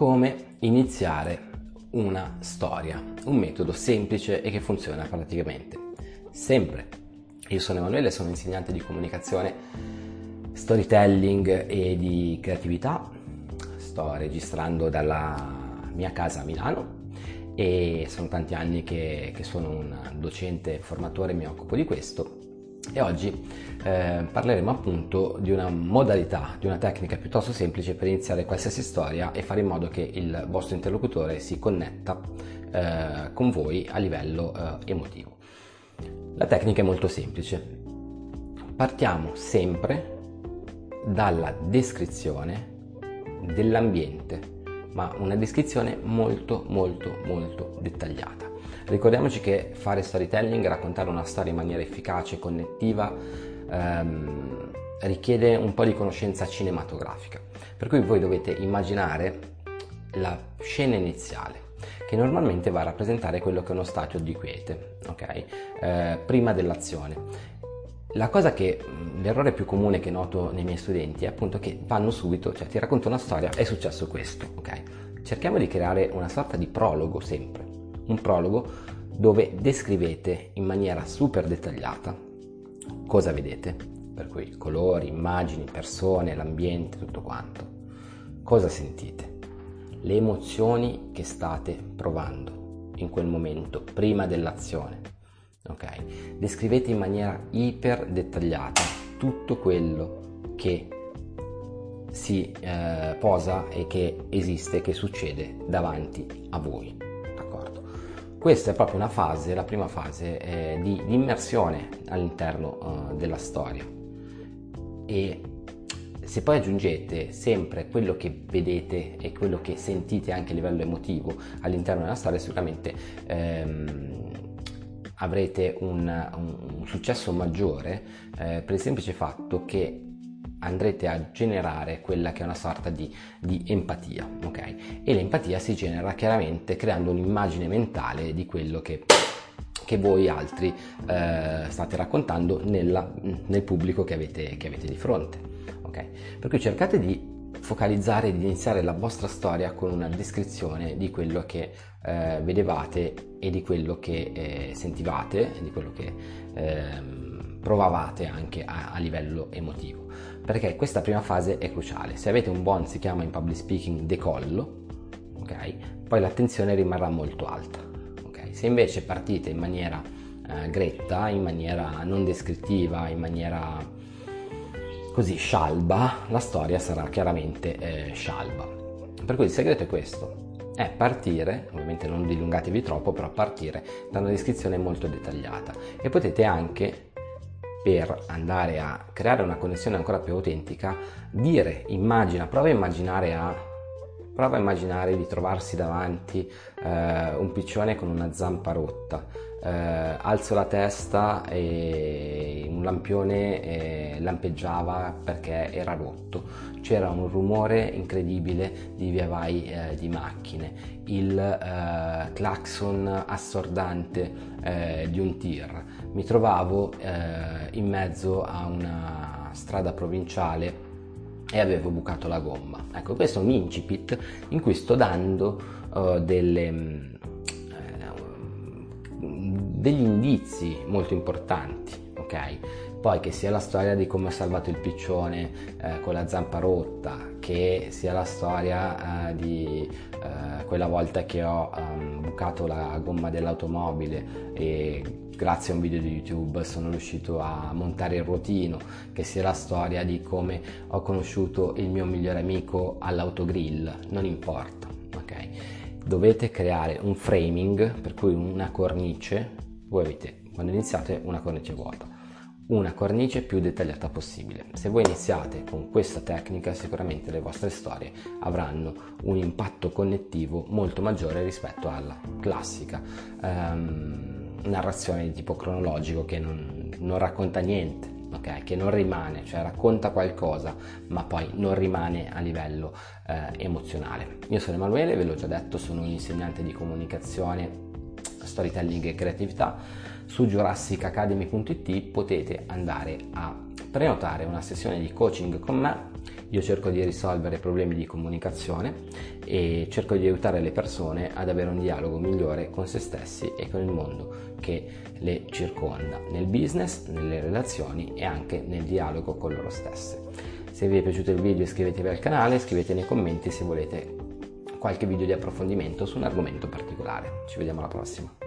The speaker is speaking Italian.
come iniziare una storia, un metodo semplice e che funziona praticamente sempre. Io sono Emanuele, sono insegnante di comunicazione, storytelling e di creatività. Sto registrando dalla mia casa a Milano e sono tanti anni che, che sono un docente formatore e mi occupo di questo e oggi eh, parleremo appunto di una modalità, di una tecnica piuttosto semplice per iniziare qualsiasi storia e fare in modo che il vostro interlocutore si connetta eh, con voi a livello eh, emotivo. La tecnica è molto semplice. Partiamo sempre dalla descrizione dell'ambiente, ma una descrizione molto molto molto dettagliata. Ricordiamoci che fare storytelling, raccontare una storia in maniera efficace, connettiva, ehm, richiede un po' di conoscenza cinematografica. Per cui voi dovete immaginare la scena iniziale, che normalmente va a rappresentare quello che è uno stato di quiete, ok? Eh, prima dell'azione. La cosa che, l'errore più comune che noto nei miei studenti è appunto che vanno subito, cioè ti racconto una storia, è successo questo, ok? Cerchiamo di creare una sorta di prologo sempre, un prologo dove descrivete in maniera super dettagliata cosa vedete, per cui colori, immagini, persone, l'ambiente, tutto quanto. Cosa sentite? Le emozioni che state provando in quel momento, prima dell'azione. Ok? Descrivete in maniera iper dettagliata tutto quello che si eh, posa e che esiste, che succede davanti a voi. Questa è proprio una fase, la prima fase eh, di, di, immersione all'interno uh, della storia. E se poi aggiungete sempre quello che vedete e quello che sentite anche a livello emotivo all'interno della storia, sicuramente ehm, avrete un, un, un, successo maggiore eh, per il semplice fatto che andrete a generare quella che è una sorta di, di empatia, ok? E l'empatia si genera chiaramente creando un'immagine mentale di quello che che voi altri eh, state raccontando nella, nel pubblico che avete, che avete di fronte. Okay? Per cui cercate di focalizzare, di iniziare la vostra storia con una descrizione di quello che eh, vedevate e di quello che eh, sentivate, di quello che ehm, provavate anche a, a livello emotivo perché questa prima fase è cruciale. Se avete un buon, si chiama in public speaking, decollo, ok? Poi l'attenzione rimarrà molto alta, ok? Se invece partite in maniera eh, gretta, in maniera non descrittiva, in maniera così scialba, la storia sarà chiaramente eh, scialba. Per cui il segreto è questo, è partire, ovviamente non dilungatevi troppo, però partire da una descrizione molto dettagliata e potete anche per andare a creare una connessione ancora più autentica, dire, immagina, prova a immaginare a prova a immaginare di trovarsi davanti eh, un piccione con una zampa rotta. Eh, alzo la testa e un lampione eh, lampeggiava perché era rotto. C'era un rumore incredibile di via vai eh, di macchine, il eh, clacson assordante eh, di un tir. Mi trovavo in mezzo a una strada provinciale e avevo bucato la gomma. Ecco, questo è un incipit in cui sto dando delle, uh, degli indizi molto importanti, ok? Poi che sia la storia di come ho salvato il piccione eh, con la zampa rotta, che sia la storia eh, di eh, quella volta che ho um, bucato la gomma dell'automobile e grazie a un video di YouTube sono riuscito a montare il ruotino, che sia la storia di come ho conosciuto il mio migliore amico all'autogrill, non importa? Dovete creare un framing, per cui una cornice, voi avete, quando iniziate, una cornice vuota una cornice più dettagliata possibile. Se voi iniziate con questa tecnica sicuramente le vostre storie avranno un impatto connettivo molto maggiore rispetto alla classica um, narrazione di tipo cronologico che non, non racconta niente. Okay, che non rimane, cioè racconta qualcosa, ma poi non rimane a livello eh, emozionale. Io sono Emanuele, ve l'ho già detto, sono un insegnante di comunicazione, storytelling e creatività su jurassicacademy.it potete andare a prenotare una sessione di coaching con me Io cerco di risolvere problemi di comunicazione e cerco di aiutare le persone ad avere un dialogo migliore con se stessi e con il mondo che le circonda, nel business, nelle relazioni e anche nel dialogo con loro stesse. Se vi è piaciuto il video iscrivetevi al canale, scrivete nei commenti se volete qualche video di approfondimento su un argomento particolare. Ci vediamo alla prossima.